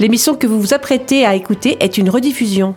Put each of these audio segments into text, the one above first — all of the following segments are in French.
L'émission que vous vous apprêtez à écouter est une rediffusion.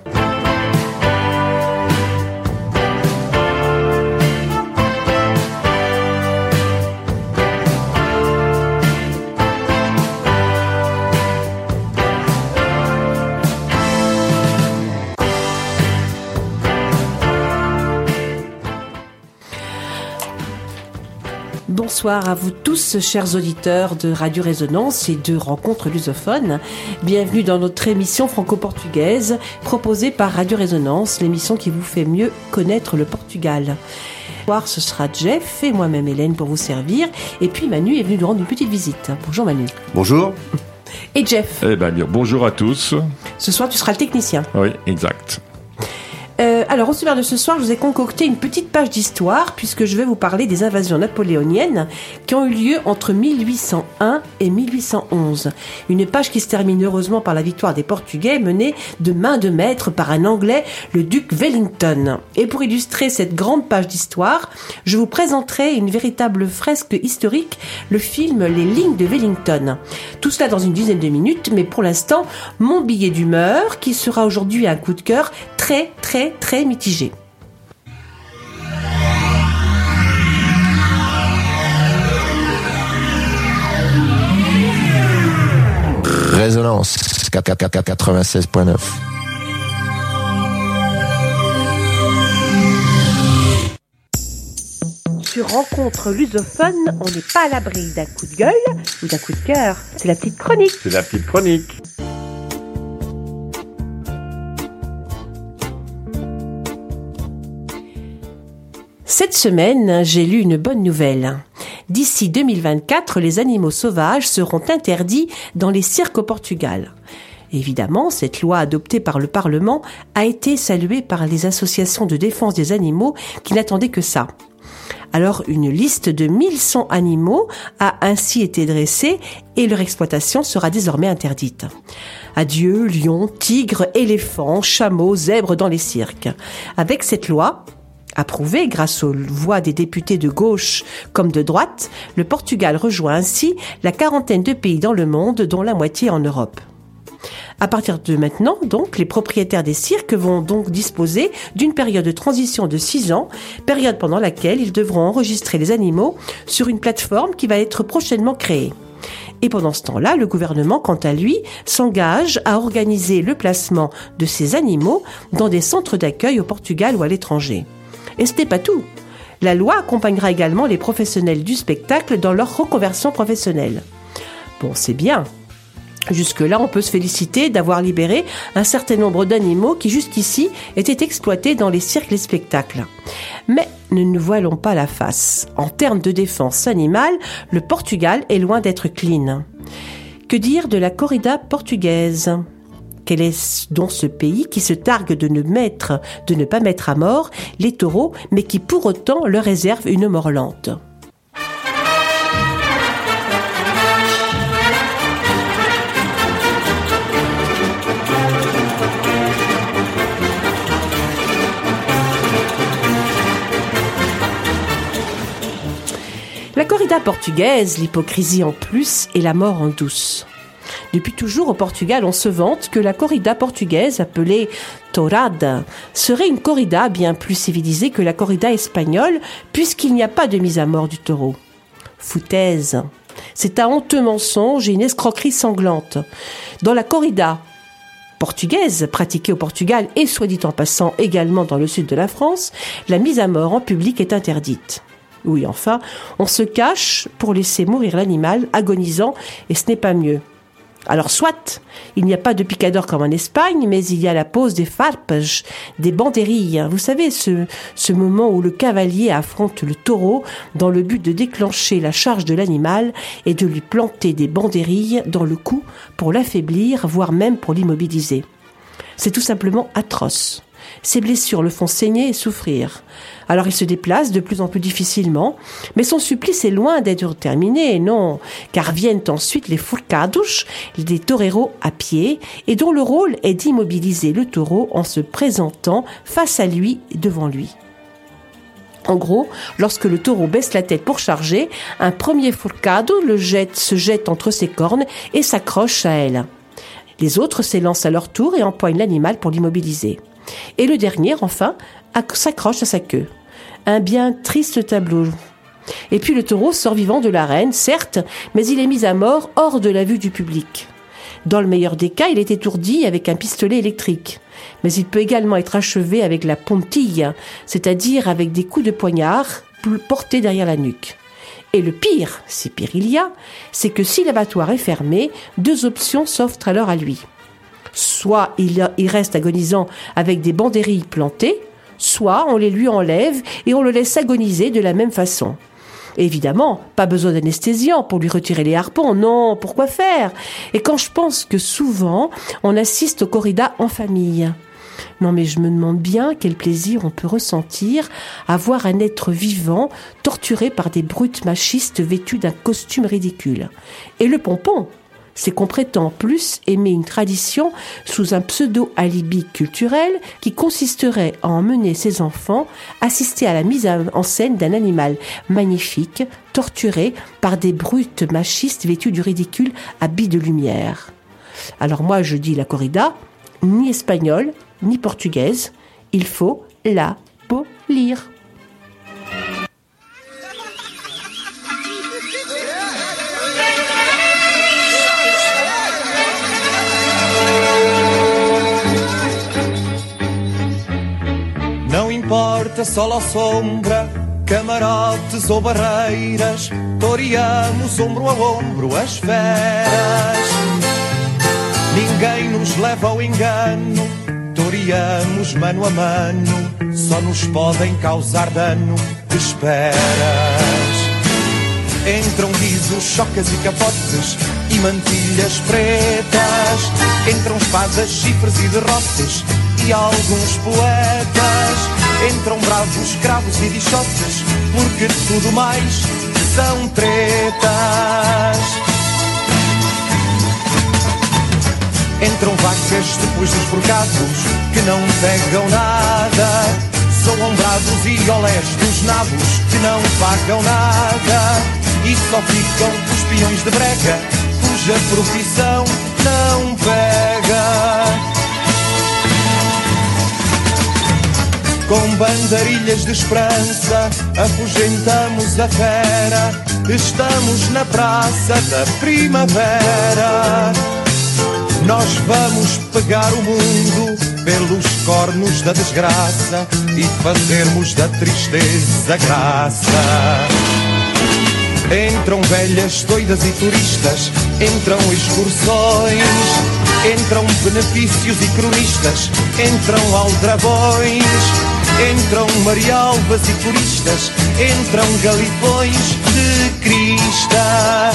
Bonsoir à vous tous, chers auditeurs de Radio Résonance et de Rencontres lusophones. Bienvenue dans notre émission franco-portugaise proposée par Radio Résonance, l'émission qui vous fait mieux connaître le Portugal. Ce sera Jeff et moi-même Hélène pour vous servir. Et puis Manu est venu nous rendre une petite visite. Bonjour Manu. Bonjour. Et Jeff. Eh bien, bonjour à tous. Ce soir, tu seras le technicien. Oui, exact. Alors, au sommaire de ce soir, je vous ai concocté une petite page d'histoire, puisque je vais vous parler des invasions napoléoniennes qui ont eu lieu entre 1801 et 1811. Une page qui se termine heureusement par la victoire des Portugais menée de main de maître par un Anglais, le duc Wellington. Et pour illustrer cette grande page d'histoire, je vous présenterai une véritable fresque historique, le film Les lignes de Wellington. Tout cela dans une dizaine de minutes, mais pour l'instant, mon billet d'humeur, qui sera aujourd'hui un coup de cœur très très très mitigé. Résonance 96.9. Sur rencontre lusophone, on n'est pas à l'abri d'un coup de gueule ou d'un coup de cœur. C'est la petite chronique. C'est la petite chronique. Cette semaine, j'ai lu une bonne nouvelle. D'ici 2024, les animaux sauvages seront interdits dans les cirques au Portugal. Évidemment, cette loi adoptée par le Parlement a été saluée par les associations de défense des animaux qui n'attendaient que ça. Alors une liste de 1100 animaux a ainsi été dressée et leur exploitation sera désormais interdite. Adieu lions, tigres, éléphants, chameaux, zèbres dans les cirques. Avec cette loi, Approuvé grâce aux voix des députés de gauche comme de droite, le Portugal rejoint ainsi la quarantaine de pays dans le monde, dont la moitié en Europe. À partir de maintenant, donc, les propriétaires des cirques vont donc disposer d'une période de transition de 6 ans, période pendant laquelle ils devront enregistrer les animaux sur une plateforme qui va être prochainement créée. Et pendant ce temps-là, le gouvernement, quant à lui, s'engage à organiser le placement de ces animaux dans des centres d'accueil au Portugal ou à l'étranger. Et ce n'est pas tout. La loi accompagnera également les professionnels du spectacle dans leur reconversion professionnelle. Bon, c'est bien. Jusque-là, on peut se féliciter d'avoir libéré un certain nombre d'animaux qui jusqu'ici étaient exploités dans les cirques et les spectacles. Mais ne nous voilons pas la face. En termes de défense animale, le Portugal est loin d'être clean. Que dire de la corrida portugaise? Quel est donc ce pays qui se targue de ne mettre, de ne pas mettre à mort les taureaux, mais qui pour autant leur réserve une mort lente? La corrida portugaise, l'hypocrisie en plus et la mort en douce. Depuis toujours au Portugal, on se vante que la corrida portugaise, appelée torada, serait une corrida bien plus civilisée que la corrida espagnole, puisqu'il n'y a pas de mise à mort du taureau. Foutaise. C'est un honteux mensonge et une escroquerie sanglante. Dans la corrida portugaise, pratiquée au Portugal et soit dit en passant également dans le sud de la France, la mise à mort en public est interdite. Oui, enfin, on se cache pour laisser mourir l'animal agonisant et ce n'est pas mieux. Alors soit, il n'y a pas de picador comme en Espagne, mais il y a la pose des farpes, des banderilles. Vous savez, ce, ce moment où le cavalier affronte le taureau dans le but de déclencher la charge de l'animal et de lui planter des banderilles dans le cou pour l'affaiblir, voire même pour l'immobiliser. C'est tout simplement atroce. Ses blessures le font saigner et souffrir. Alors il se déplace de plus en plus difficilement, mais son supplice est loin d'être terminé, non, car viennent ensuite les furcados, des toreros à pied, et dont le rôle est d'immobiliser le taureau en se présentant face à lui et devant lui. En gros, lorsque le taureau baisse la tête pour charger, un premier furcado le jette, se jette entre ses cornes et s'accroche à elle. Les autres s'élancent à leur tour et empoignent l'animal pour l'immobiliser. Et le dernier, enfin, s'accroche à sa queue. Un bien triste tableau. Et puis le taureau sort vivant de l'arène, certes, mais il est mis à mort hors de la vue du public. Dans le meilleur des cas, il est étourdi avec un pistolet électrique. Mais il peut également être achevé avec la pontille, c'est-à-dire avec des coups de poignard portés derrière la nuque. Et le pire, si pire il y a, c'est que si l'abattoir est fermé, deux options s'offrent alors à lui. Soit il, reste agonisant avec des banderilles plantées, soit on les lui enlève et on le laisse agoniser de la même façon. Évidemment, pas besoin d'anesthésiant pour lui retirer les harpons, non, pourquoi faire? Et quand je pense que souvent, on assiste aux corridas en famille. Non mais je me demande bien quel plaisir on peut ressentir à voir un être vivant torturé par des brutes machistes vêtus d'un costume ridicule. Et le pompon, c'est qu'on prétend plus aimer une tradition sous un pseudo-alibi culturel qui consisterait à emmener ses enfants assister à la mise en scène d'un animal magnifique, torturé par des brutes machistes vêtus du ridicule habits de lumière. Alors moi je dis la corrida, ni espagnole, ni portugaise, il faut la polir. Importa sol ou sombra, camarotes ou barreiras, toreamos ombro a ombro as feras. Ninguém nos leva ao engano, toreamos mano a mano, só nos podem causar dano esperas. Entram risos, chocas e capotes e mantilhas pretas. Entram espadas, chifres e derrotes e alguns poetas Entram bravos, cravos e bichotes, porque tudo mais são tretas. Entram vacas depois dos forcados, que não pegam nada. São ombrados e olés dos nabos, que não pagam nada. E só ficam os peões de brega, cuja profissão não pega. Com bandarilhas de esperança, afugentamos a fera. Estamos na praça da primavera. Nós vamos pegar o mundo pelos cornos da desgraça e fazermos da tristeza graça. Entram velhas, doidas e turistas, entram excursões, entram benefícios e cronistas, entram aldrabões Entram marialvas e turistas, entram galifões de crista.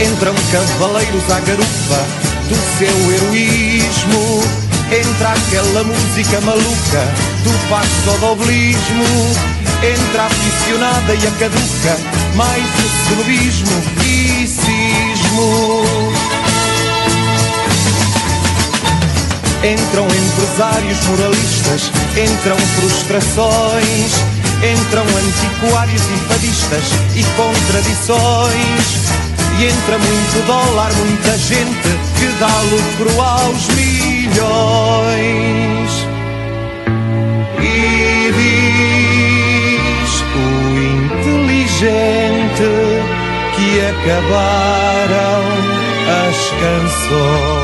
Entram cavaleiros à garupa do seu heroísmo. Entra aquela música maluca do passo ao doblismo. Entra a aficionada e a caduca, mais o cenobismo e cismo. Entram empresários moralistas, entram frustrações, entram antiquários e fadistas e contradições. E entra muito dólar, muita gente que dá lucro aos milhões. E diz o inteligente que acabaram as canções.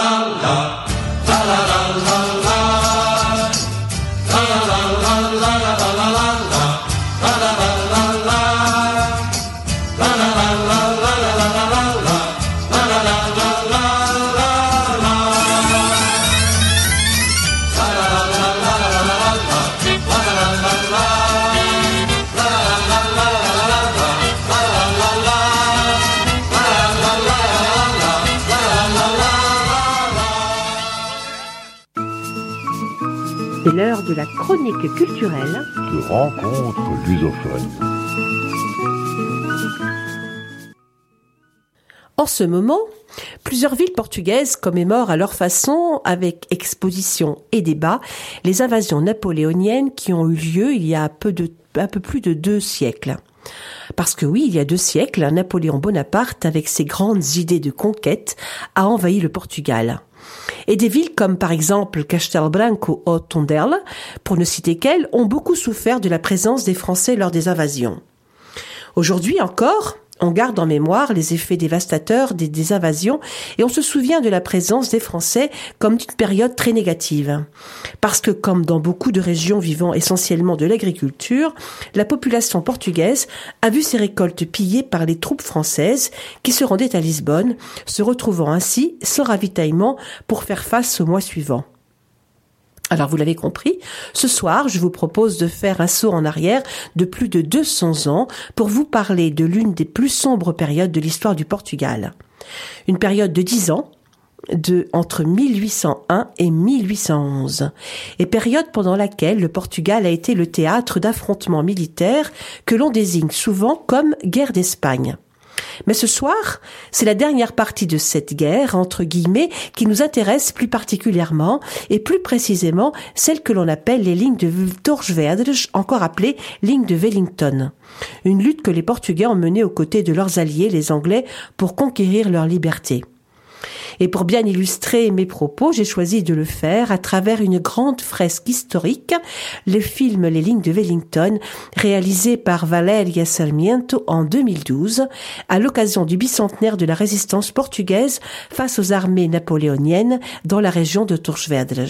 de la chronique culturelle de rencontre lusophone. En ce moment, Plusieurs villes portugaises commémorent à leur façon, avec expositions et débats, les invasions napoléoniennes qui ont eu lieu il y a peu de, un peu plus de deux siècles. Parce que oui, il y a deux siècles, Napoléon Bonaparte, avec ses grandes idées de conquête, a envahi le Portugal. Et des villes comme par exemple Castelbranco ou Tondela, pour ne citer qu'elles, ont beaucoup souffert de la présence des Français lors des invasions. Aujourd'hui encore, on garde en mémoire les effets dévastateurs des, invasions et on se souvient de la présence des Français comme d'une période très négative. Parce que comme dans beaucoup de régions vivant essentiellement de l'agriculture, la population portugaise a vu ses récoltes pillées par les troupes françaises qui se rendaient à Lisbonne, se retrouvant ainsi sans ravitaillement pour faire face au mois suivant. Alors vous l'avez compris, ce soir, je vous propose de faire un saut en arrière de plus de 200 ans pour vous parler de l'une des plus sombres périodes de l'histoire du Portugal. Une période de 10 ans, de entre 1801 et 1811, et période pendant laquelle le Portugal a été le théâtre d'affrontements militaires que l'on désigne souvent comme guerre d'Espagne. Mais ce soir, c'est la dernière partie de cette guerre, entre guillemets, qui nous intéresse plus particulièrement, et plus précisément celle que l'on appelle les lignes de Torjvedre, encore appelées lignes de Wellington. Une lutte que les Portugais ont menée aux côtés de leurs alliés, les Anglais, pour conquérir leur liberté. Et pour bien illustrer mes propos, j'ai choisi de le faire à travers une grande fresque historique, le film Les lignes de Wellington, réalisé par Valeria Sarmiento en 2012, à l'occasion du bicentenaire de la résistance portugaise face aux armées napoléoniennes dans la région de Torchvedre.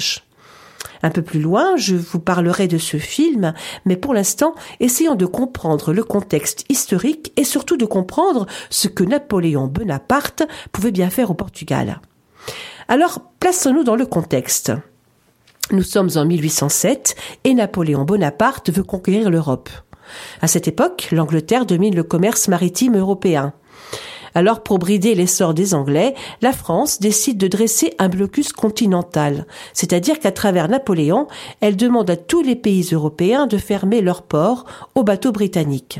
Un peu plus loin, je vous parlerai de ce film, mais pour l'instant, essayons de comprendre le contexte historique et surtout de comprendre ce que Napoléon Bonaparte pouvait bien faire au Portugal. Alors, plaçons-nous dans le contexte. Nous sommes en 1807 et Napoléon Bonaparte veut conquérir l'Europe. À cette époque, l'Angleterre domine le commerce maritime européen. Alors pour brider l'essor des Anglais, la France décide de dresser un blocus continental, c'est-à-dire qu'à travers Napoléon, elle demande à tous les pays européens de fermer leurs ports aux bateaux britanniques.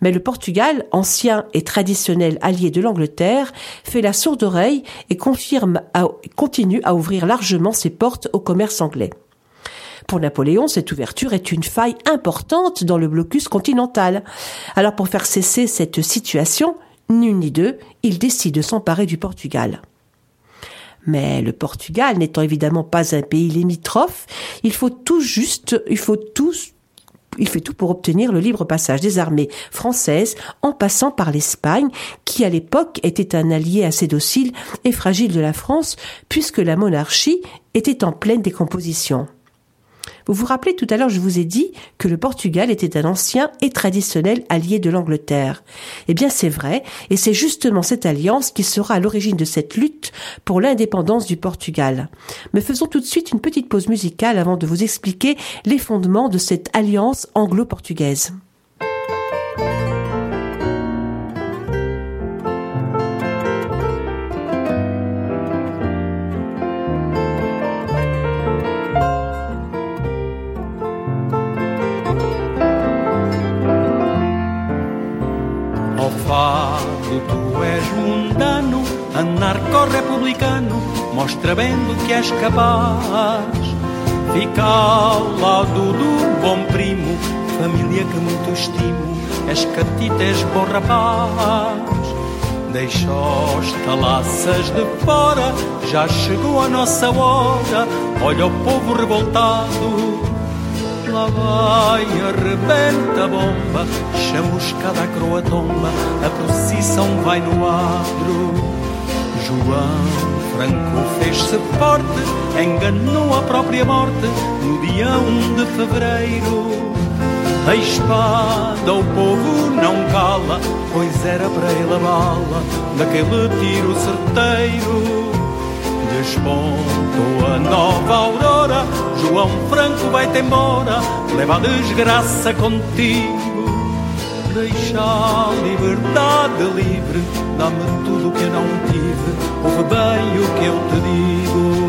Mais le Portugal, ancien et traditionnel allié de l'Angleterre, fait la sourde oreille et continue à ouvrir largement ses portes au commerce anglais. Pour Napoléon, cette ouverture est une faille importante dans le blocus continental. Alors pour faire cesser cette situation, ni ni deux, il décide de s'emparer du Portugal. Mais le Portugal n'étant évidemment pas un pays limitrophe, il faut tout juste, il faut tout, il fait tout pour obtenir le libre passage des armées françaises en passant par l'Espagne, qui à l'époque était un allié assez docile et fragile de la France, puisque la monarchie était en pleine décomposition. Vous vous rappelez tout à l'heure, je vous ai dit que le Portugal était un ancien et traditionnel allié de l'Angleterre. Eh bien, c'est vrai, et c'est justement cette alliance qui sera à l'origine de cette lutte pour l'indépendance du Portugal. Mais faisons tout de suite une petite pause musicale avant de vous expliquer les fondements de cette alliance anglo-portugaise. Anarco-republicano Mostra bem do que és capaz. Fica ao lado do bom primo Família que muito estimo. És catita, és bom rapaz. Deixa os talaças de fora Já chegou a nossa hora. Olha o povo revoltado. Lá vai, arrebenta a bomba. Chamuscada a croa tomba. A procissão vai no adro João Franco fez-se forte, enganou a própria morte no dia 1 de fevereiro. A espada o povo não cala, pois era para ele a bala daquele tiro certeiro. Despontou a nova aurora, João Franco vai-te embora, leva a desgraça contigo. Deixa a liberdade livre, dá-me tudo o que eu não tive, ouve bem o que eu te digo.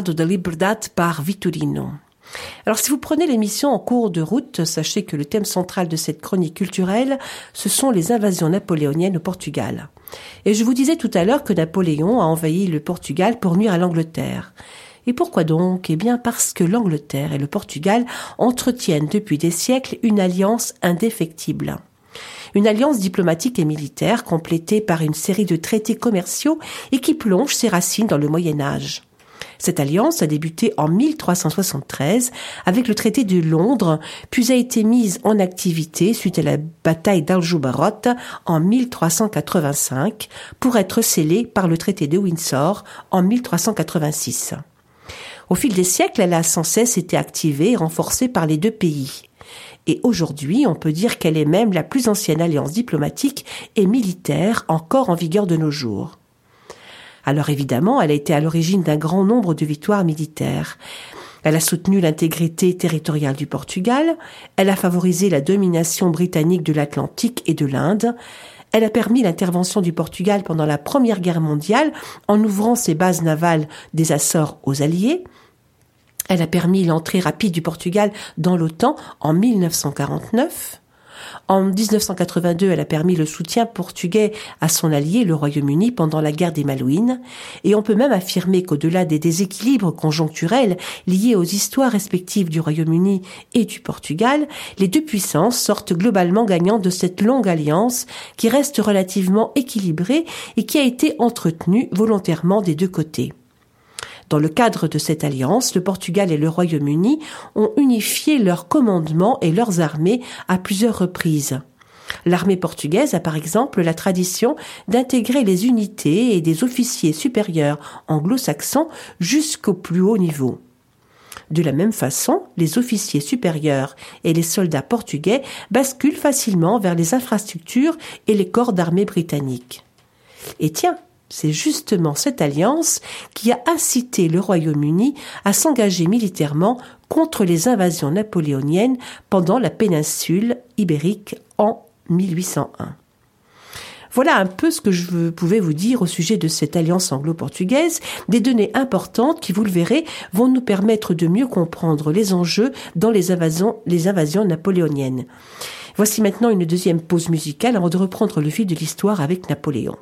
De Liberdade par Vitorino. Alors si vous prenez l'émission en cours de route, sachez que le thème central de cette chronique culturelle, ce sont les invasions napoléoniennes au Portugal. Et je vous disais tout à l'heure que Napoléon a envahi le Portugal pour nuire à l'Angleterre. Et pourquoi donc? Eh bien parce que l'Angleterre et le Portugal entretiennent depuis des siècles une alliance indéfectible. Une alliance diplomatique et militaire complétée par une série de traités commerciaux et qui plonge ses racines dans le Moyen Âge. Cette alliance a débuté en 1373 avec le traité de Londres, puis a été mise en activité suite à la bataille d'Aljubarrot en 1385 pour être scellée par le traité de Windsor en 1386. Au fil des siècles, elle a sans cesse été activée et renforcée par les deux pays. Et aujourd'hui, on peut dire qu'elle est même la plus ancienne alliance diplomatique et militaire encore en vigueur de nos jours. Alors évidemment, elle a été à l'origine d'un grand nombre de victoires militaires. Elle a soutenu l'intégrité territoriale du Portugal, elle a favorisé la domination britannique de l'Atlantique et de l'Inde, elle a permis l'intervention du Portugal pendant la Première Guerre mondiale en ouvrant ses bases navales des Açores aux Alliés, elle a permis l'entrée rapide du Portugal dans l'OTAN en 1949, en 1982, elle a permis le soutien portugais à son allié, le Royaume-Uni, pendant la guerre des Malouines, et on peut même affirmer qu'au-delà des déséquilibres conjoncturels liés aux histoires respectives du Royaume-Uni et du Portugal, les deux puissances sortent globalement gagnantes de cette longue alliance qui reste relativement équilibrée et qui a été entretenue volontairement des deux côtés. Dans le cadre de cette alliance, le Portugal et le Royaume-Uni ont unifié leurs commandements et leurs armées à plusieurs reprises. L'armée portugaise a par exemple la tradition d'intégrer les unités et des officiers supérieurs anglo-saxons jusqu'au plus haut niveau. De la même façon, les officiers supérieurs et les soldats portugais basculent facilement vers les infrastructures et les corps d'armée britanniques. Et tiens, c'est justement cette alliance qui a incité le Royaume-Uni à s'engager militairement contre les invasions napoléoniennes pendant la péninsule ibérique en 1801. Voilà un peu ce que je pouvais vous dire au sujet de cette alliance anglo-portugaise, des données importantes qui, vous le verrez, vont nous permettre de mieux comprendre les enjeux dans les invasions, napoléoniennes. Voici maintenant une deuxième pause musicale avant de reprendre le fil de l'histoire avec Napoléon.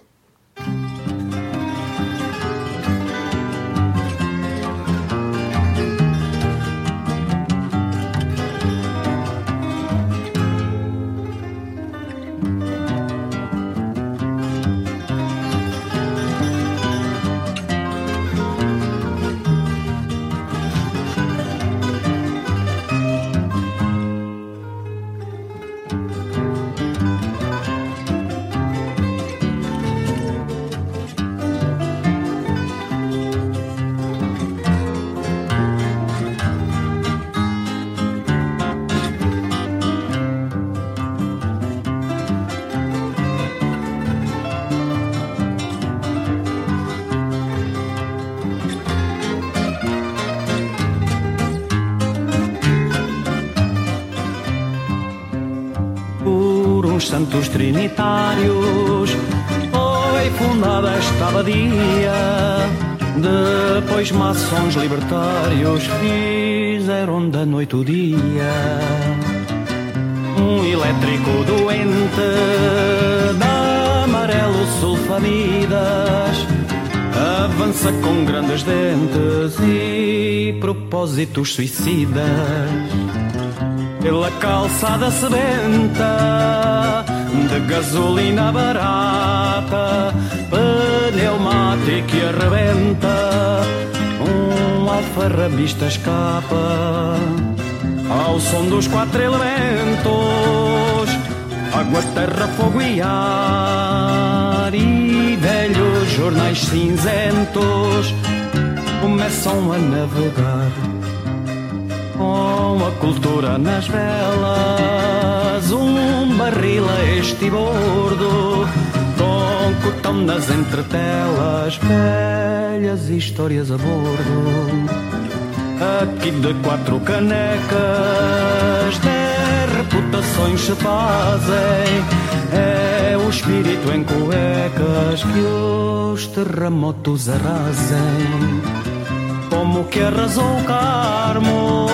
Depois maçons libertários fizeram da noite o dia. Um elétrico doente da amarelo sulfamidas avança com grandes dentes e propósitos suicidas pela calçada sebenta de gasolina barata, pneumático e arrebenta. Alfarrabista escapa ao som dos quatro elementos: água, terra, fogo e ar. E velhos jornais cinzentos começam a navegar com a cultura nas velas, um barril a este bordo, cotão nas entretelas, velhas histórias a bordo. Aqui de quatro canecas, de reputações se fazem. É o espírito em cuecas que os terremotos arrasem. Como que arrasou o Carmo,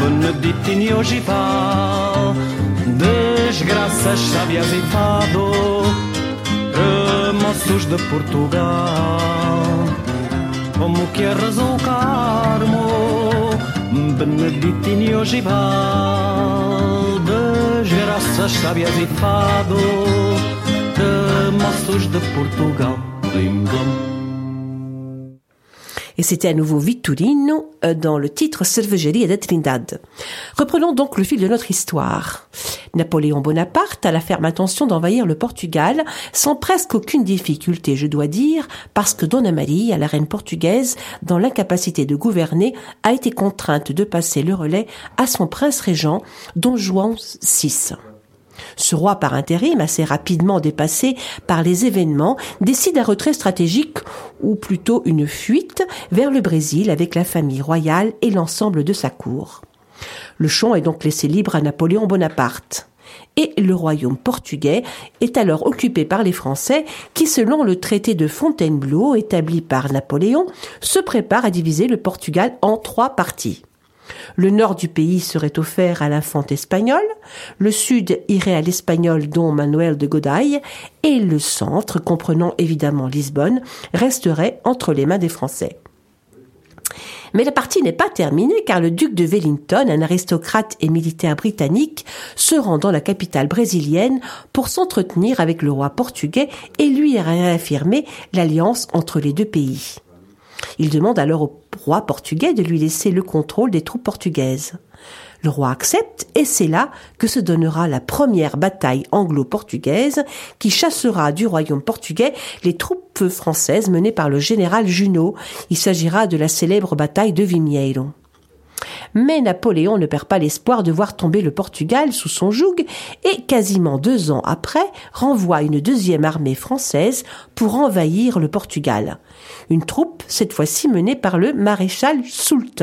Beneditino e ogival, desgraças sábias e fado, remoços de Portugal. Como que arrasou o Carmo, Beneditino e ogival, desgraças sábias e fado, remoços de Portugal. Blim, blim. Et c'était à nouveau Vittorino euh, dans le titre Cervejeria de Trindade. Reprenons donc le fil de notre histoire. Napoléon Bonaparte a la ferme intention d'envahir le Portugal sans presque aucune difficulté, je dois dire, parce que Dona Maria, la reine portugaise, dans l'incapacité de gouverner, a été contrainte de passer le relais à son prince régent, Don Juan VI. Ce roi par intérim, assez rapidement dépassé par les événements, décide un retrait stratégique, ou plutôt une fuite, vers le Brésil avec la famille royale et l'ensemble de sa cour. Le champ est donc laissé libre à Napoléon Bonaparte. Et le royaume portugais est alors occupé par les Français qui, selon le traité de Fontainebleau établi par Napoléon, se préparent à diviser le Portugal en trois parties. Le nord du pays serait offert à l'infante espagnole, le sud irait à l'espagnol Don Manuel de Godaille, et le centre, comprenant évidemment Lisbonne, resterait entre les mains des Français. Mais la partie n'est pas terminée car le duc de Wellington, un aristocrate et militaire britannique, se rend dans la capitale brésilienne pour s'entretenir avec le roi portugais et lui réaffirmer l'alliance entre les deux pays. Il demande alors au roi portugais de lui laisser le contrôle des troupes portugaises. Le roi accepte et c'est là que se donnera la première bataille anglo-portugaise qui chassera du royaume portugais les troupes françaises menées par le général Junot. Il s'agira de la célèbre bataille de Vimieiro. Mais Napoléon ne perd pas l'espoir de voir tomber le Portugal sous son joug et quasiment deux ans après renvoie une deuxième armée française pour envahir le Portugal. Une troupe cette fois-ci menée par le maréchal Soult.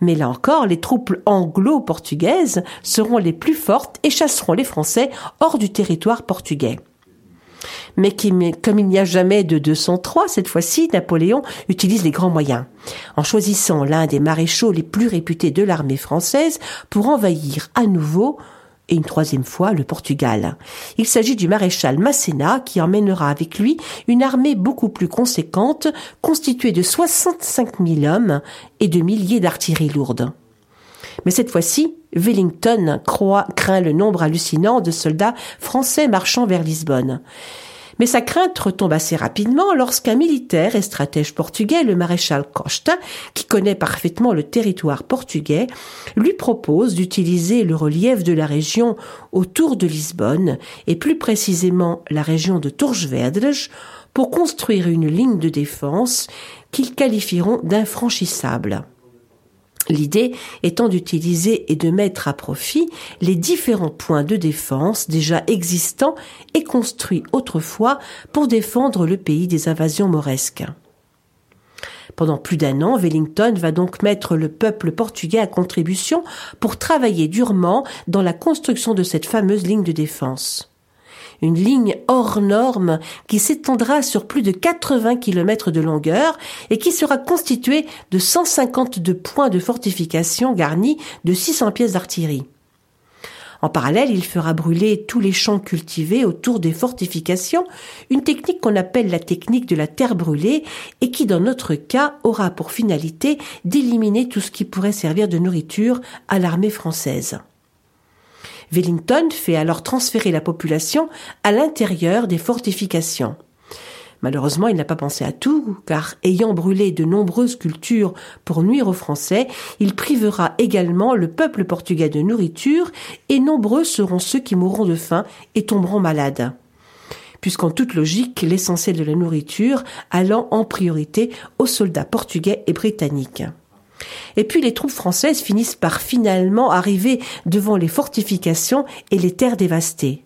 Mais là encore, les troupes anglo-portugaises seront les plus fortes et chasseront les Français hors du territoire portugais. Mais comme il n'y a jamais de 203, cette fois-ci, Napoléon utilise les grands moyens, en choisissant l'un des maréchaux les plus réputés de l'armée française pour envahir à nouveau et une troisième fois le Portugal. Il s'agit du maréchal Masséna qui emmènera avec lui une armée beaucoup plus conséquente, constituée de 65 000 hommes et de milliers d'artilleries lourdes. Mais cette fois-ci, Wellington croit, craint le nombre hallucinant de soldats français marchant vers Lisbonne. Mais sa crainte retombe assez rapidement lorsqu'un militaire et stratège portugais, le maréchal Costa, qui connaît parfaitement le territoire portugais, lui propose d'utiliser le relief de la région autour de Lisbonne, et plus précisément la région de Torres pour construire une ligne de défense qu'ils qualifieront d'infranchissable. L'idée étant d'utiliser et de mettre à profit les différents points de défense déjà existants et construits autrefois pour défendre le pays des invasions mauresques. Pendant plus d'un an, Wellington va donc mettre le peuple portugais à contribution pour travailler durement dans la construction de cette fameuse ligne de défense une ligne hors norme qui s'étendra sur plus de 80 km de longueur et qui sera constituée de 152 points de fortification garnis de 600 pièces d'artillerie. En parallèle, il fera brûler tous les champs cultivés autour des fortifications, une technique qu'on appelle la technique de la terre brûlée et qui, dans notre cas, aura pour finalité d'éliminer tout ce qui pourrait servir de nourriture à l'armée française. Wellington fait alors transférer la population à l'intérieur des fortifications. Malheureusement, il n'a pas pensé à tout, car ayant brûlé de nombreuses cultures pour nuire aux Français, il privera également le peuple portugais de nourriture, et nombreux seront ceux qui mourront de faim et tomberont malades. Puisqu'en toute logique, l'essentiel de la nourriture allant en priorité aux soldats portugais et britanniques. Et puis les troupes françaises finissent par finalement arriver devant les fortifications et les terres dévastées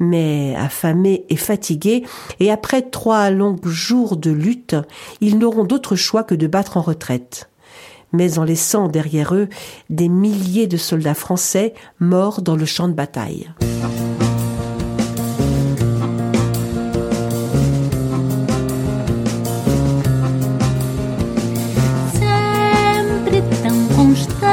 mais affamés et fatigués, et après trois longs jours de lutte, ils n'auront d'autre choix que de battre en retraite. Mais en laissant derrière eux des milliers de soldats français morts dans le champ de bataille. потому что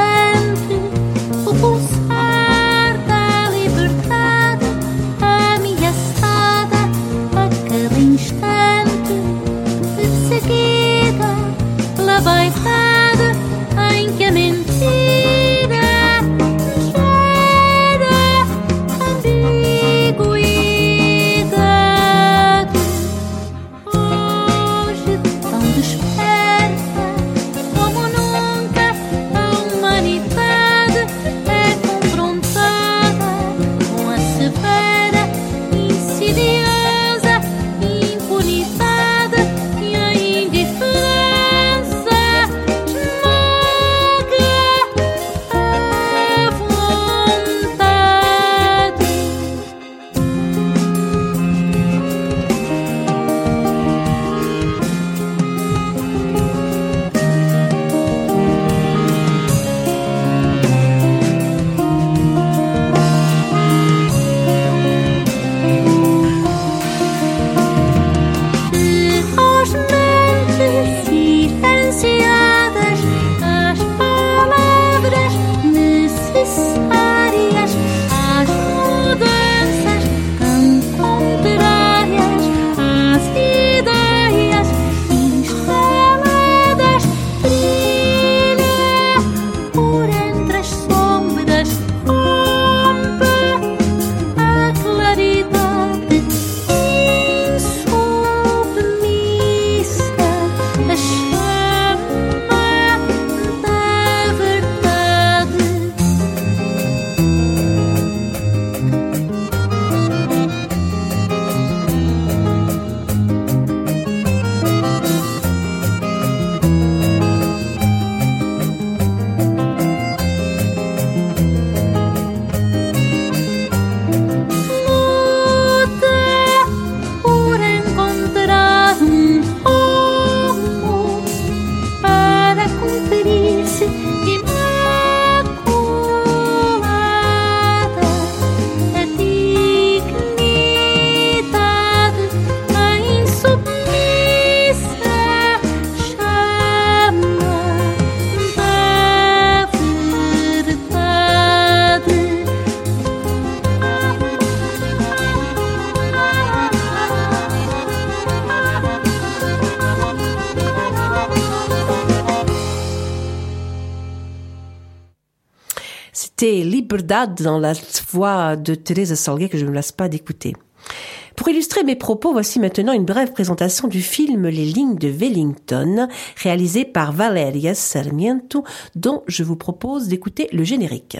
dans la voix de Thérèse Salguet que je ne me lasse pas d'écouter. Pour illustrer mes propos, voici maintenant une brève présentation du film Les lignes de Wellington, réalisé par Valeria Sarmiento, dont je vous propose d'écouter le générique.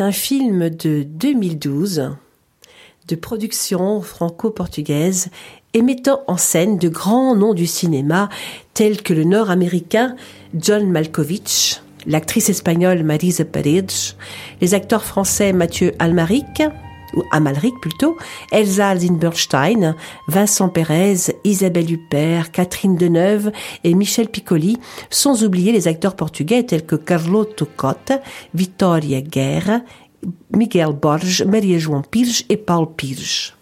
Un film de 2012 de production franco-portugaise et mettant en scène de grands noms du cinéma tels que le nord-américain John Malkovich, l'actrice espagnole Marisa Paredes, les acteurs français Mathieu Almaric, ou Amalric plutôt, Elsa Zinberstein, Vincent Pérez, Isabelle Huppert, Catherine Deneuve et Michel Piccoli, sans oublier les acteurs portugais tels que Carloto Cotta, Vittoria Guerra, Miguel Borges, Maria João Pires et Paul Pires.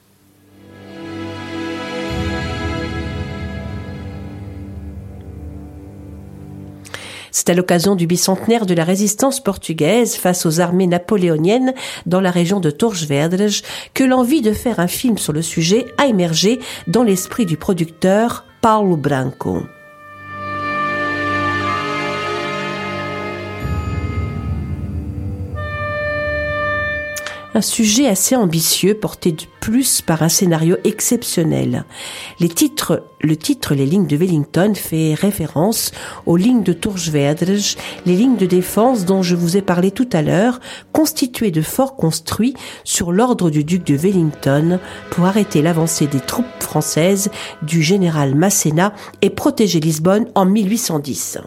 C'est à l'occasion du bicentenaire de la résistance portugaise face aux armées napoléoniennes dans la région de Torres que l'envie de faire un film sur le sujet a émergé dans l'esprit du producteur Paulo Branco. Un sujet assez ambitieux porté de plus par un scénario exceptionnel. Les titres, le titre Les lignes de Wellington fait référence aux lignes de Tourgesvedre, les lignes de défense dont je vous ai parlé tout à l'heure, constituées de forts construits sur l'ordre du duc de Wellington pour arrêter l'avancée des troupes françaises du général Masséna et protéger Lisbonne en 1810.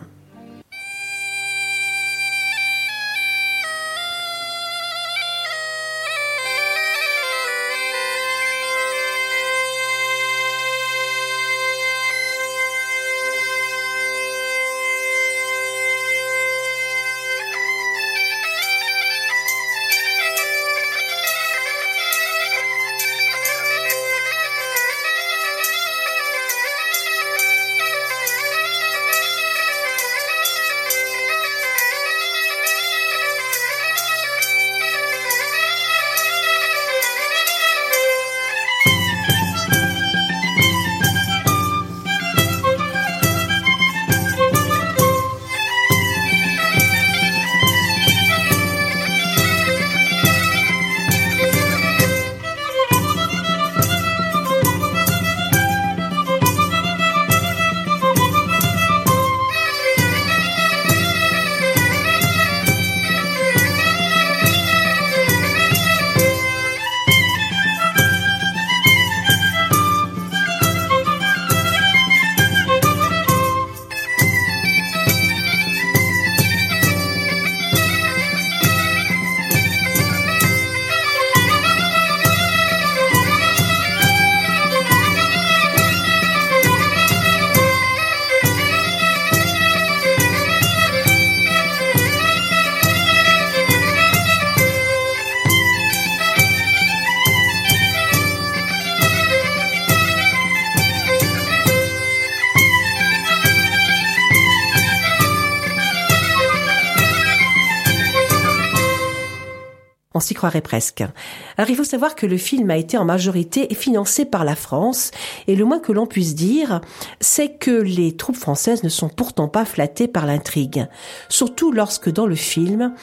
Alors il faut savoir que le film a été en majorité financé par la France et le moins que l'on puisse dire, c'est que les troupes françaises ne sont pourtant pas flattées par l'intrigue. Surtout lorsque dans le film,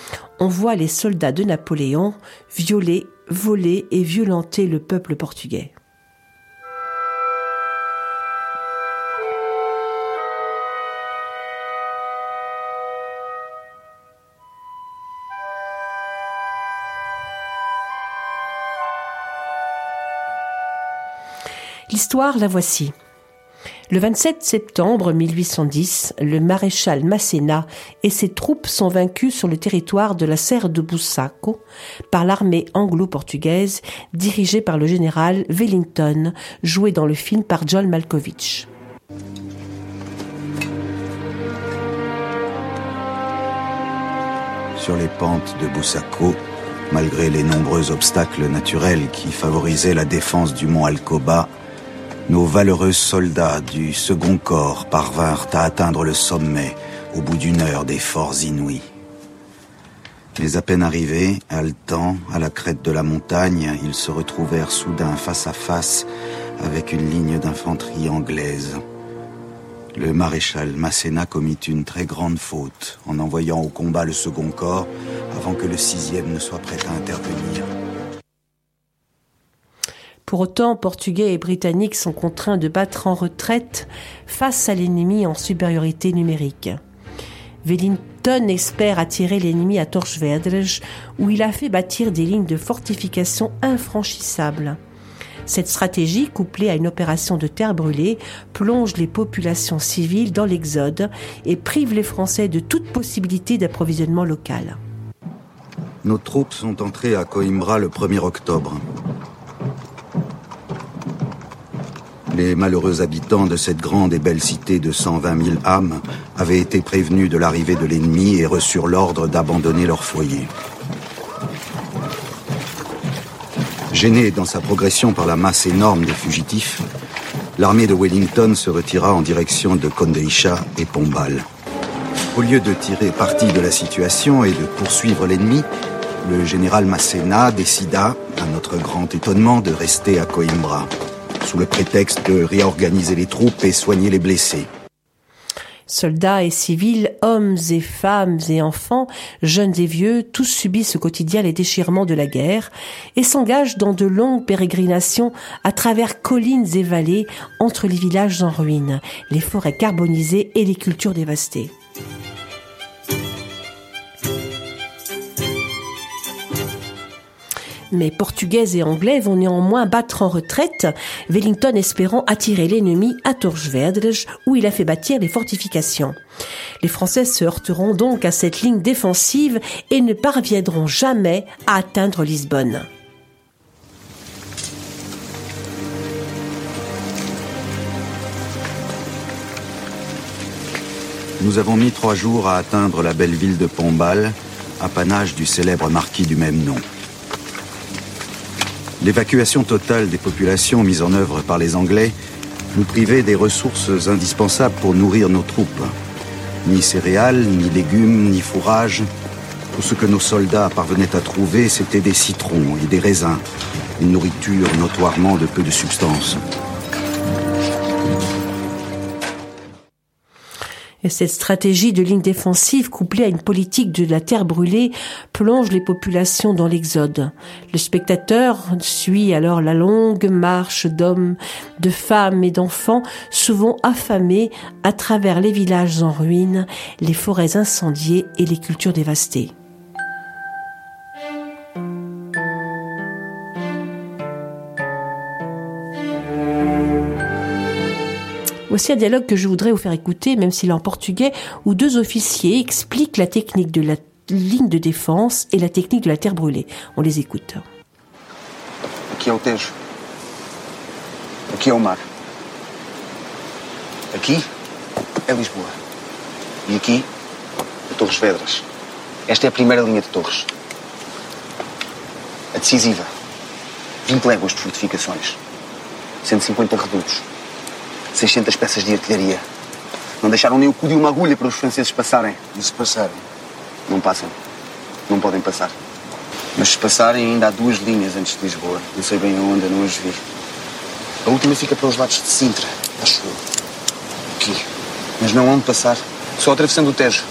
on voit les soldats de Napoléon violer, voler et violenter le peuple portugais. L'histoire, la voici. Le 27 septembre 1810, le maréchal Masséna et ses troupes sont vaincus sur le territoire de la serre de Bussaco par l'armée anglo-portugaise dirigée par le général Wellington, joué dans le film par John Malkovich. Sur les pentes de Bussaco, malgré les nombreux obstacles naturels qui favorisaient la défense du mont Alcoba, nos valeureux soldats du second corps parvinrent à atteindre le sommet au bout d'une heure d'efforts inouïs. Mais à peine arrivés, haletants, à la crête de la montagne, ils se retrouvèrent soudain face à face avec une ligne d'infanterie anglaise. Le maréchal Masséna commit une très grande faute en envoyant au combat le second corps avant que le sixième ne soit prêt à intervenir. Pour autant, Portugais et Britanniques sont contraints de battre en retraite face à l'ennemi en supériorité numérique. Wellington espère attirer l'ennemi à Torchvedrege, où il a fait bâtir des lignes de fortification infranchissables. Cette stratégie, couplée à une opération de terre brûlée, plonge les populations civiles dans l'exode et prive les Français de toute possibilité d'approvisionnement local. Nos troupes sont entrées à Coimbra le 1er octobre. Les malheureux habitants de cette grande et belle cité de 120 000 âmes avaient été prévenus de l'arrivée de l'ennemi et reçurent l'ordre d'abandonner leur foyer. Gênée dans sa progression par la masse énorme des fugitifs, l'armée de Wellington se retira en direction de Kondeisha et Pombal. Au lieu de tirer parti de la situation et de poursuivre l'ennemi, le général Masséna décida, à notre grand étonnement, de rester à Coimbra sous le prétexte de réorganiser les troupes et soigner les blessés. Soldats et civils, hommes et femmes et enfants, jeunes et vieux, tous subissent au quotidien les déchirements de la guerre et s'engagent dans de longues pérégrinations à travers collines et vallées entre les villages en ruine, les forêts carbonisées et les cultures dévastées. Mais portugais et anglais vont néanmoins battre en retraite, Wellington espérant attirer l'ennemi à Torchvedrege, où il a fait bâtir les fortifications. Les Français se heurteront donc à cette ligne défensive et ne parviendront jamais à atteindre Lisbonne. Nous avons mis trois jours à atteindre la belle ville de Pombal, apanage du célèbre marquis du même nom. L'évacuation totale des populations mise en œuvre par les Anglais nous privait des ressources indispensables pour nourrir nos troupes. Ni céréales, ni légumes, ni fourrages. Tout ce que nos soldats parvenaient à trouver, c'était des citrons et des raisins, une nourriture notoirement de peu de substance. Et cette stratégie de ligne défensive couplée à une politique de la terre brûlée plonge les populations dans l'exode. Le spectateur suit alors la longue marche d'hommes, de femmes et d'enfants, souvent affamés à travers les villages en ruine, les forêts incendiées et les cultures dévastées. Voici un dialogue que je voudrais vous faire écouter, même s'il est en portugais, où deux officiers expliquent la technique de la ligne de défense et la technique de la terre brûlée. On les écoute. Aqui é o Tejo. Aqui é o mar. Aqui é Lisboa. E aqui é Torres Vedras. Esta é a primeira linha de torres. A decisiva. 20 léguas de fortificações. 150 redutos. 600 peças de artilharia. Não deixaram nem o cu de uma agulha para os franceses passarem. E se passarem? Não passam. Não podem passar. Mas se passarem, ainda há duas linhas antes de Lisboa. Não sei bem aonde, não as vi. A última fica para os lados de Sintra, acho eu. Aqui. Mas não onde passar. Só atravessando o Tejo.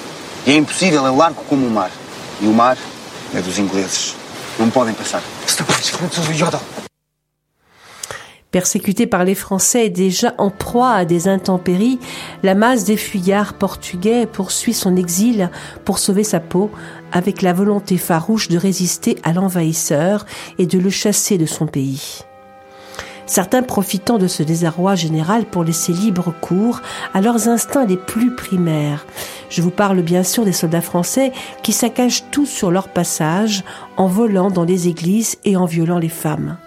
E é impossível, é largo como o mar. E o mar é dos ingleses. Não podem passar. Persécuté par les Français et déjà en proie à des intempéries, la masse des fuyards portugais poursuit son exil pour sauver sa peau avec la volonté farouche de résister à l'envahisseur et de le chasser de son pays. Certains profitant de ce désarroi général pour laisser libre cours à leurs instincts les plus primaires. Je vous parle bien sûr des soldats français qui saccagent tout sur leur passage en volant dans les églises et en violant les femmes.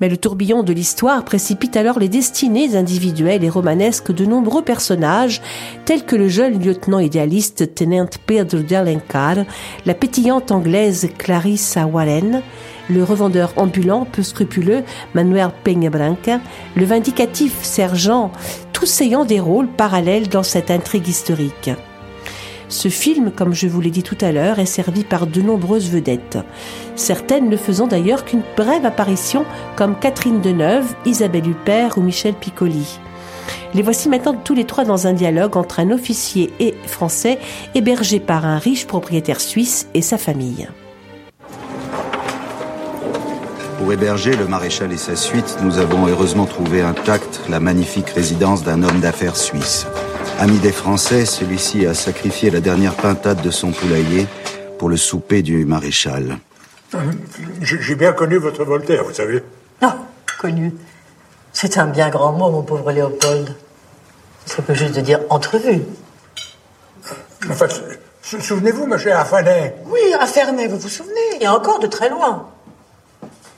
Mais le tourbillon de l'histoire précipite alors les destinées individuelles et romanesques de nombreux personnages, tels que le jeune lieutenant idéaliste Tenente Pedro de Alencar, la pétillante anglaise Clarissa Warren, le revendeur ambulant peu scrupuleux Manuel Peñabranca, le vindicatif sergent, tous ayant des rôles parallèles dans cette intrigue historique. Ce film, comme je vous l'ai dit tout à l'heure, est servi par de nombreuses vedettes. Certaines ne faisant d'ailleurs qu'une brève apparition, comme Catherine Deneuve, Isabelle Huppert ou Michel Piccoli. Les voici maintenant tous les trois dans un dialogue entre un officier et français hébergé par un riche propriétaire suisse et sa famille. Pour héberger le maréchal et sa suite, nous avons heureusement trouvé intacte la magnifique résidence d'un homme d'affaires suisse. Ami des Français, celui-ci a sacrifié la dernière pintade de son poulailler pour le souper du maréchal. J'ai j'ai bien connu votre Voltaire, vous savez. Non, connu. C'est un bien grand mot, mon pauvre Léopold. Ce serait plus juste de dire entrevue. Enfin, sou- sou- souvenez-vous, ma chère Affanet, Oui, Ferney, vous vous souvenez Et encore de très loin.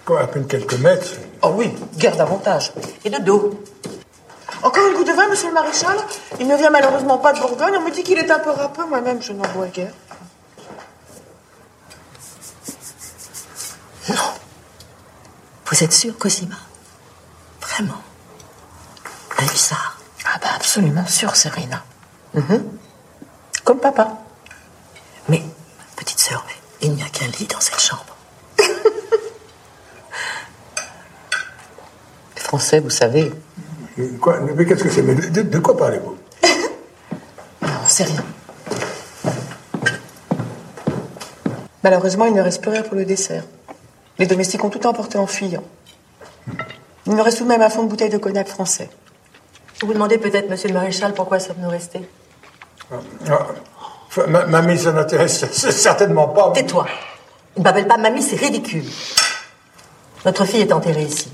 Quoi, à peine quelques mètres. Oh oui, guère davantage. Et de dos. Encore un coup de vin, monsieur le maréchal? Il ne vient malheureusement pas de Bourgogne. On me dit qu'il est un peu râpeux. Moi-même, je n'en bois guère. Vous êtes sûr, Cosima? Vraiment? Un hussard Ah bah absolument sûr, Serena. Comme papa. Mais, petite sœur, il n'y a qu'un lit dans cette chambre. Français, vous savez. Quoi, mais qu'est-ce que c'est mais de, de- de quoi parlez-vous? Non, c'est rien. Malheureusement, il ne reste plus rien pour le dessert. Les domestiques ont tout emporté en fuyant. Il nous reste tout de même un fond de bouteille de cognac français. Vous vous demandez peut-être, monsieur le maréchal, pourquoi sommes-nous restés Ah, ma- Mamie, ça n'intéresse certainement pas. Tais-toi. Ne m'appelle pas mamie, c'est ridicule. Notre fille est enterrée ici.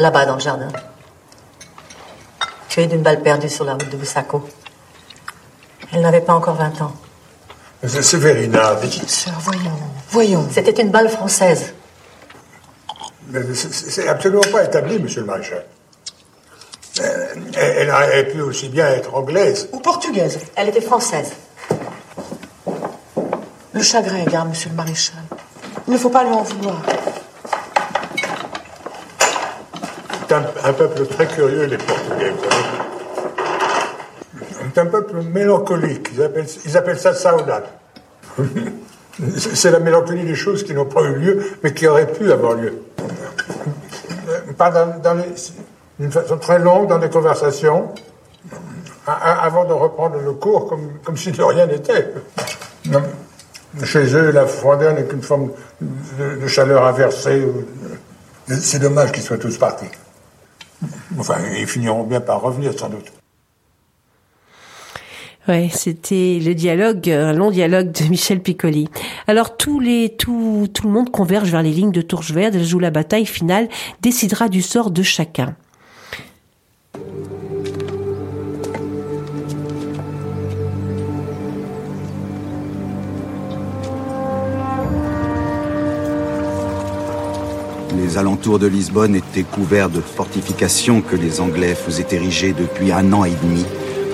Là-bas, dans le jardin. Tuée d'une balle perdue sur la route de Busaco. Elle n'avait pas encore 20 ans. C'est Sœur, voyons, voyons. C'était une balle française. mais c'est- absolument pas établi, monsieur le maréchal. Elle, elle a- elle peut aussi bien être anglaise. Ou portugaise. Elle était française. Le chagrin garde monsieur le maréchal. Il ne faut pas lui en vouloir. Un, peuple très curieux, les Portugais. C'est un peuple mélancolique. Ils appellent, ça saudade. C'est la mélancolie des choses qui n'ont pas eu lieu, mais qui auraient pu avoir lieu. Pas dans, les- d'une façon très longue, dans des conversations, avant de reprendre le cours comme, si de rien n'était. Chez eux, la froideur n'est qu'une forme de, de chaleur inversée. C'est dommage qu'ils soient tous partis. Enfin, ils finiront bien par revenir, sans doute. Ouais, c'était le dialogue, un long dialogue de Michel Piccoli. Alors tous les, tout, tout le monde converge vers les lignes de Tourge-Verde, où la bataille finale décidera du sort de chacun. Les alentours de Lisbonne étaient couverts de fortifications que les Anglais faisaient ériger depuis un an et demi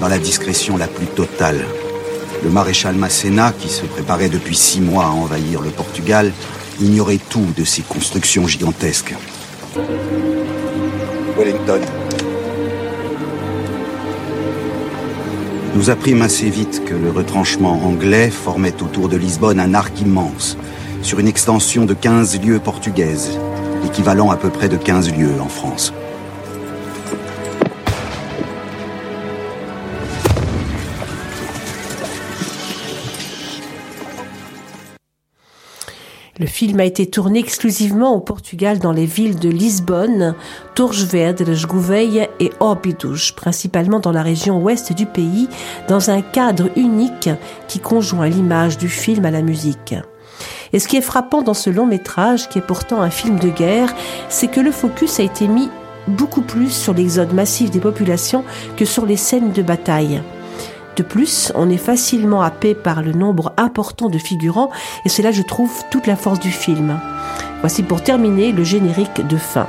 dans la discrétion la plus totale. Le maréchal Masséna, qui se préparait depuis six mois à envahir le Portugal, ignorait tout de ces constructions gigantesques. Wellington. Nous apprîmes assez vite que le retranchement anglais formait autour de Lisbonne un arc immense, sur une extension de 15 lieues portugaises, équivalent à peu près de 15 lieues en France. Le film a été tourné exclusivement au Portugal dans les villes de Lisbonne, Torres-Vedras, Gouveia et Óbidos, principalement dans la région ouest du pays, dans un cadre unique qui conjoint l'image du film à la musique. Et ce qui est frappant dans ce long métrage, qui est pourtant un film de guerre, c'est que le focus a été mis beaucoup plus sur l'exode massif des populations que sur les scènes de bataille. De plus, on est facilement happé par le nombre important de figurants et c'est là, je trouve, toute la force du film. Voici pour terminer le générique de fin.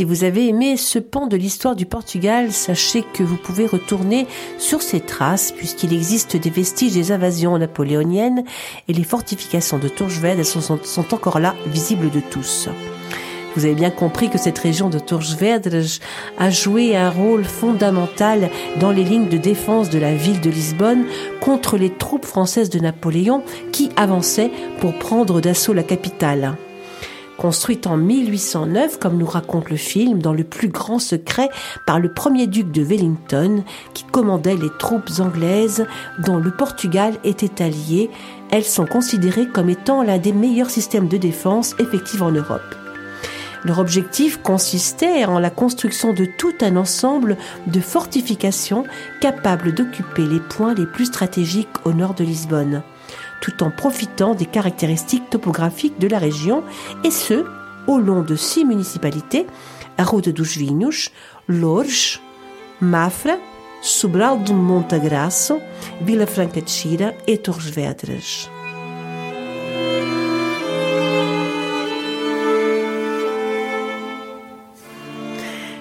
Si vous avez aimé ce pan de l'histoire du Portugal, sachez que vous pouvez retourner sur ces traces puisqu'il existe des vestiges des invasions napoléoniennes et les fortifications de Tourgeved sont, sont encore là, visibles de tous. Vous avez bien compris que cette région de Torresvedras a joué un rôle fondamental dans les lignes de défense de la ville de Lisbonne contre les troupes françaises de Napoléon qui avançaient pour prendre d'assaut la capitale. Construite en 1809, comme nous raconte le film, dans le plus grand secret par le premier duc de Wellington, qui commandait les troupes anglaises dont le Portugal était allié, elles sont considérées comme étant l'un des meilleurs systèmes de défense effectifs en Europe. Leur objectif consistait en la construction de tout un ensemble de fortifications capables d'occuper les points les plus stratégiques au nord de Lisbonne, tout en profitant des caractéristiques topographiques de la région, et ce, au long de six municipalités, Arruda dos Vinhos, Lourdes, Mafra, Sobral do Montagraço, Vila Franca de Xira et Torres Vedras.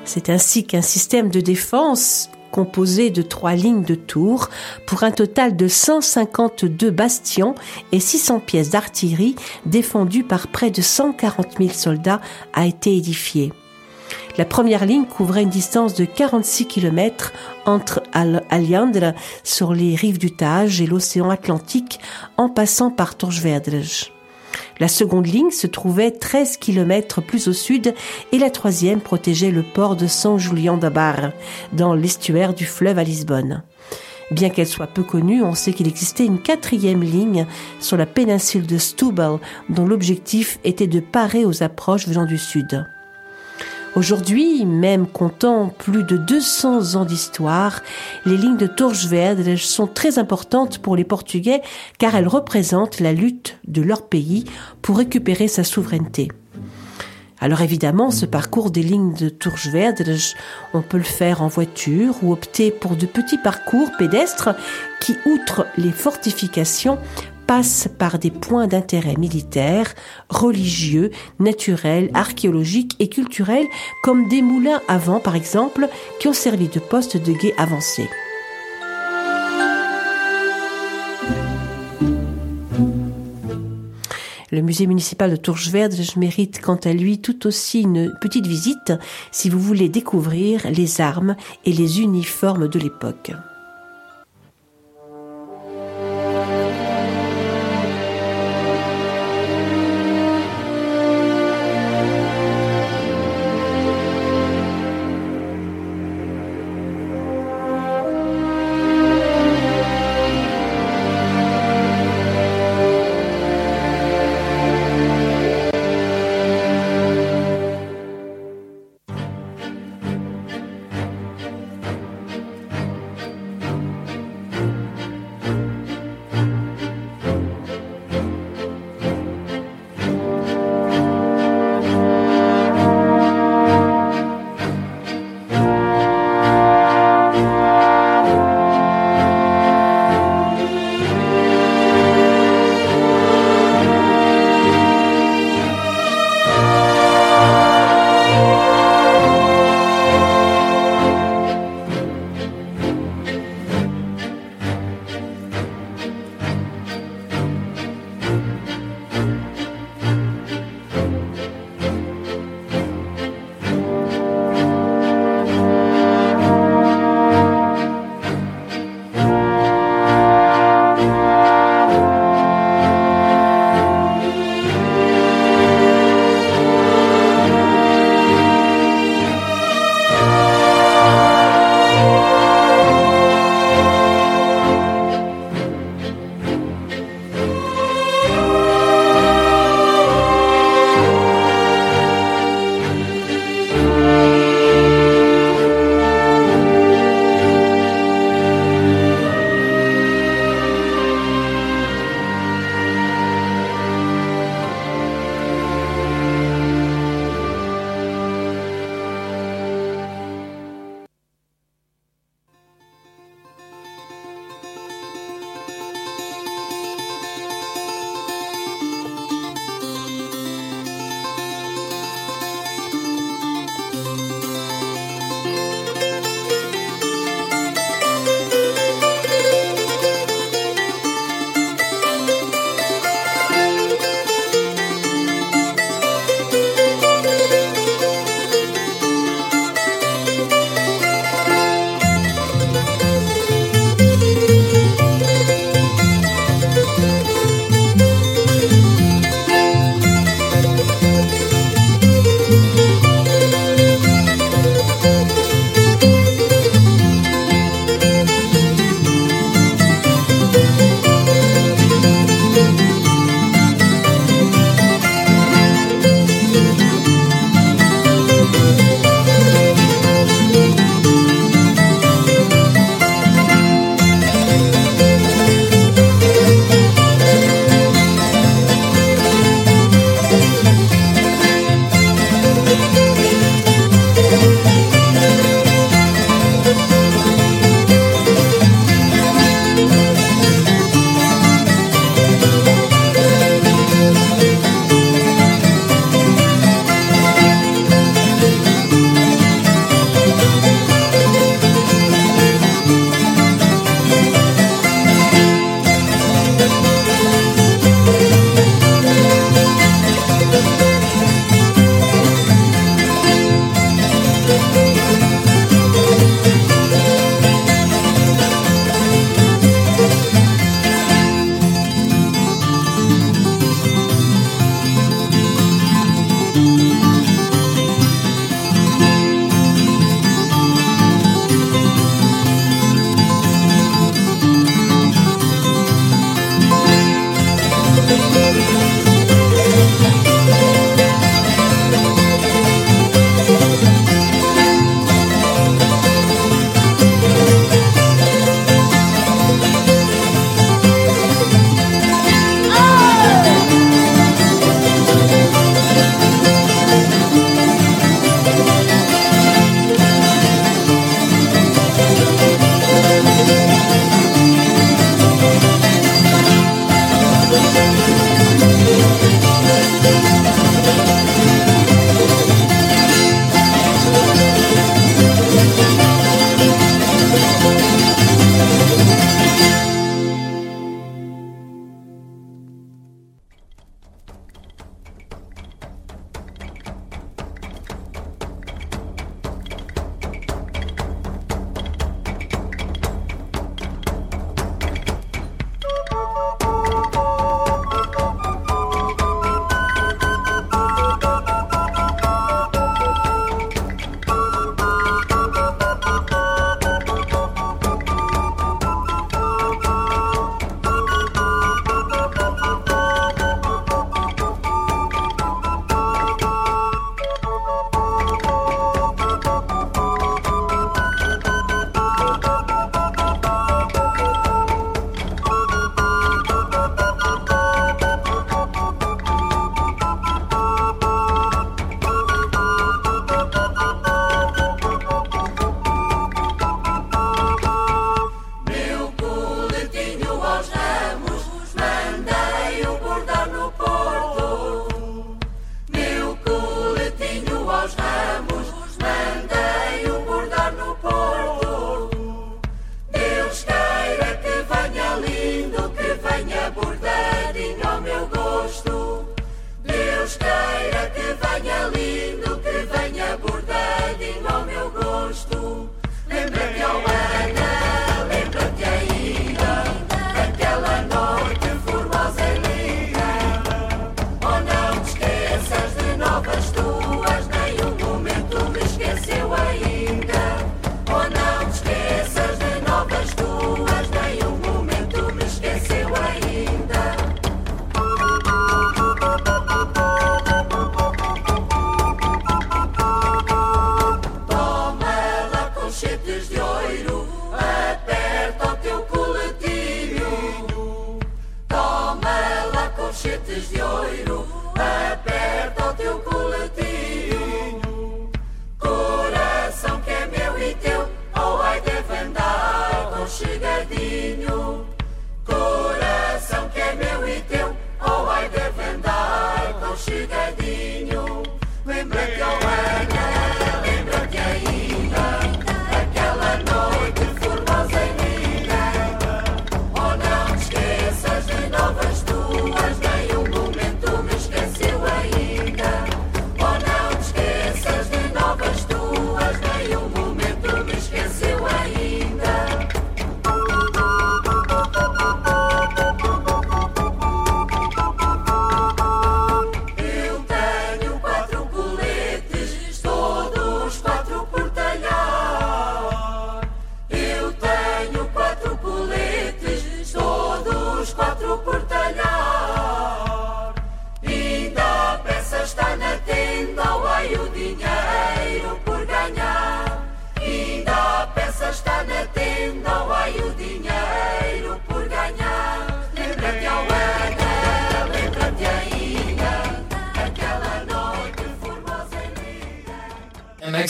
C'est ainsi qu'un système de défense composé de trois lignes de tours pour un total de 152 bastions et 600 pièces d'artillerie défendues par près de 140 000 soldats a été édifié. La première ligne couvrait une distance de 46 km entre Alhandra sur les rives du Tage et l'océan Atlantique en passant par Torresvedras. La seconde ligne se trouvait 13 km plus au sud et la troisième protégeait le port de San Julian da dans l'estuaire du fleuve à Lisbonne. Bien qu'elle soit peu connue, on sait qu'il existait une quatrième ligne sur la péninsule de Stubble dont l'objectif était de parer aux approches venant du sud. Aujourd'hui, même comptant plus de 200 ans d'histoire, les lignes de Torresvedras sont très importantes pour les Portugais car elles représentent la lutte de leur pays pour récupérer sa souveraineté. Alors évidemment, ce parcours des lignes de Torresvedras, on peut le faire en voiture ou opter pour de petits parcours pédestres qui, outre les fortifications, passe par des points d'intérêt militaires, religieux, naturels, archéologiques et culturels, comme des moulins à vent par exemple, qui ont servi de poste de guet avancé. Le musée municipal de Tourgesverde mérite quant à lui tout aussi une petite visite si vous voulez découvrir les armes et les uniformes de l'époque.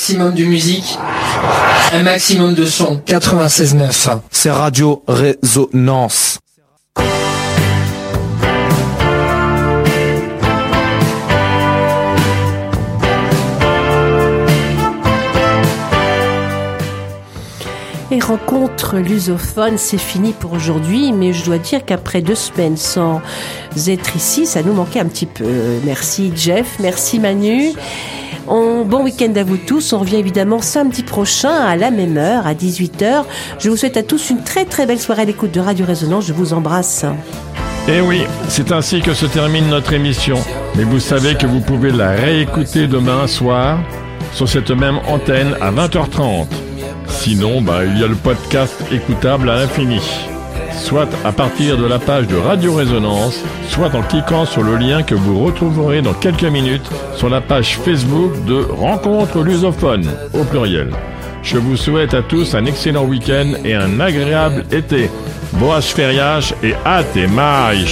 Maximum de musique, un maximum de son. 96.9. C'est Radio Résonance. Et rencontre lusophone, c'est fini pour aujourd'hui, mais je dois dire qu'après deux semaines sans être ici, ça nous manquait un petit peu. Merci Jeff, merci Manu. On- bon week-end à vous tous. On revient évidemment samedi prochain à la même heure, à 18h. Je vous souhaite à tous une très très belle soirée à l'écoute de Radio Résonance. Je vous embrasse. Et oui, c'est ainsi que se termine notre émission. Mais vous savez que vous pouvez la réécouter demain soir sur cette même antenne à 20h30. Sinon, bah, il y a le podcast écoutable à l'infini. Soit à partir de la page de Radio Résonance, soit en cliquant sur le lien que vous retrouverez dans quelques minutes sur la page Facebook de Rencontre lusophone au pluriel. Je vous souhaite à tous un excellent week-end et un agréable été. Boas férias et até mais!